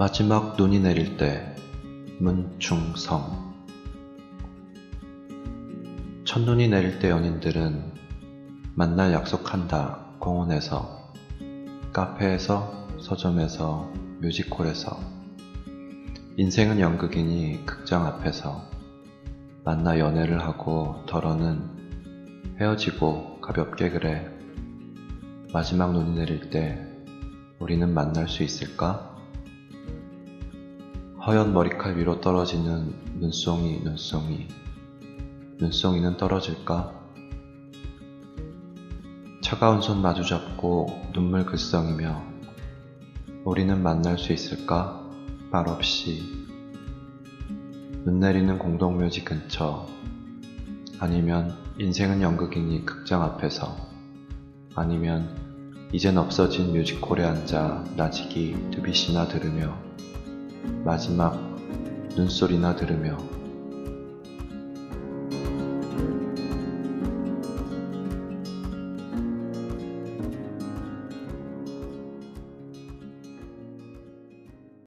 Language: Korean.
마지막 눈이 내릴 때 문충성. 첫눈이 내릴 때 연인들은 만날 약속한다 공원에서 카페에서 서점에서 뮤지컬에서. 인생은 연극이니 극장 앞에서. 만나 연애를 하고 덜어는 헤어지고 가볍게 그래. 마지막 눈이 내릴 때 우리는 만날 수 있을까? 허연 머리칼 위로 떨어지는 눈송이 눈송이 눈송이는 떨어질까? 차가운 손 마주 잡고 눈물 글썽이며 우리는 만날 수 있을까? 말 없이 눈 내리는 공동묘지 근처 아니면 인생은 연극이니 극장 앞에서 아니면 이젠 없어진 뮤지컬에 앉아 나지기 드빗이나 들으며 마지막 눈소리나 들으며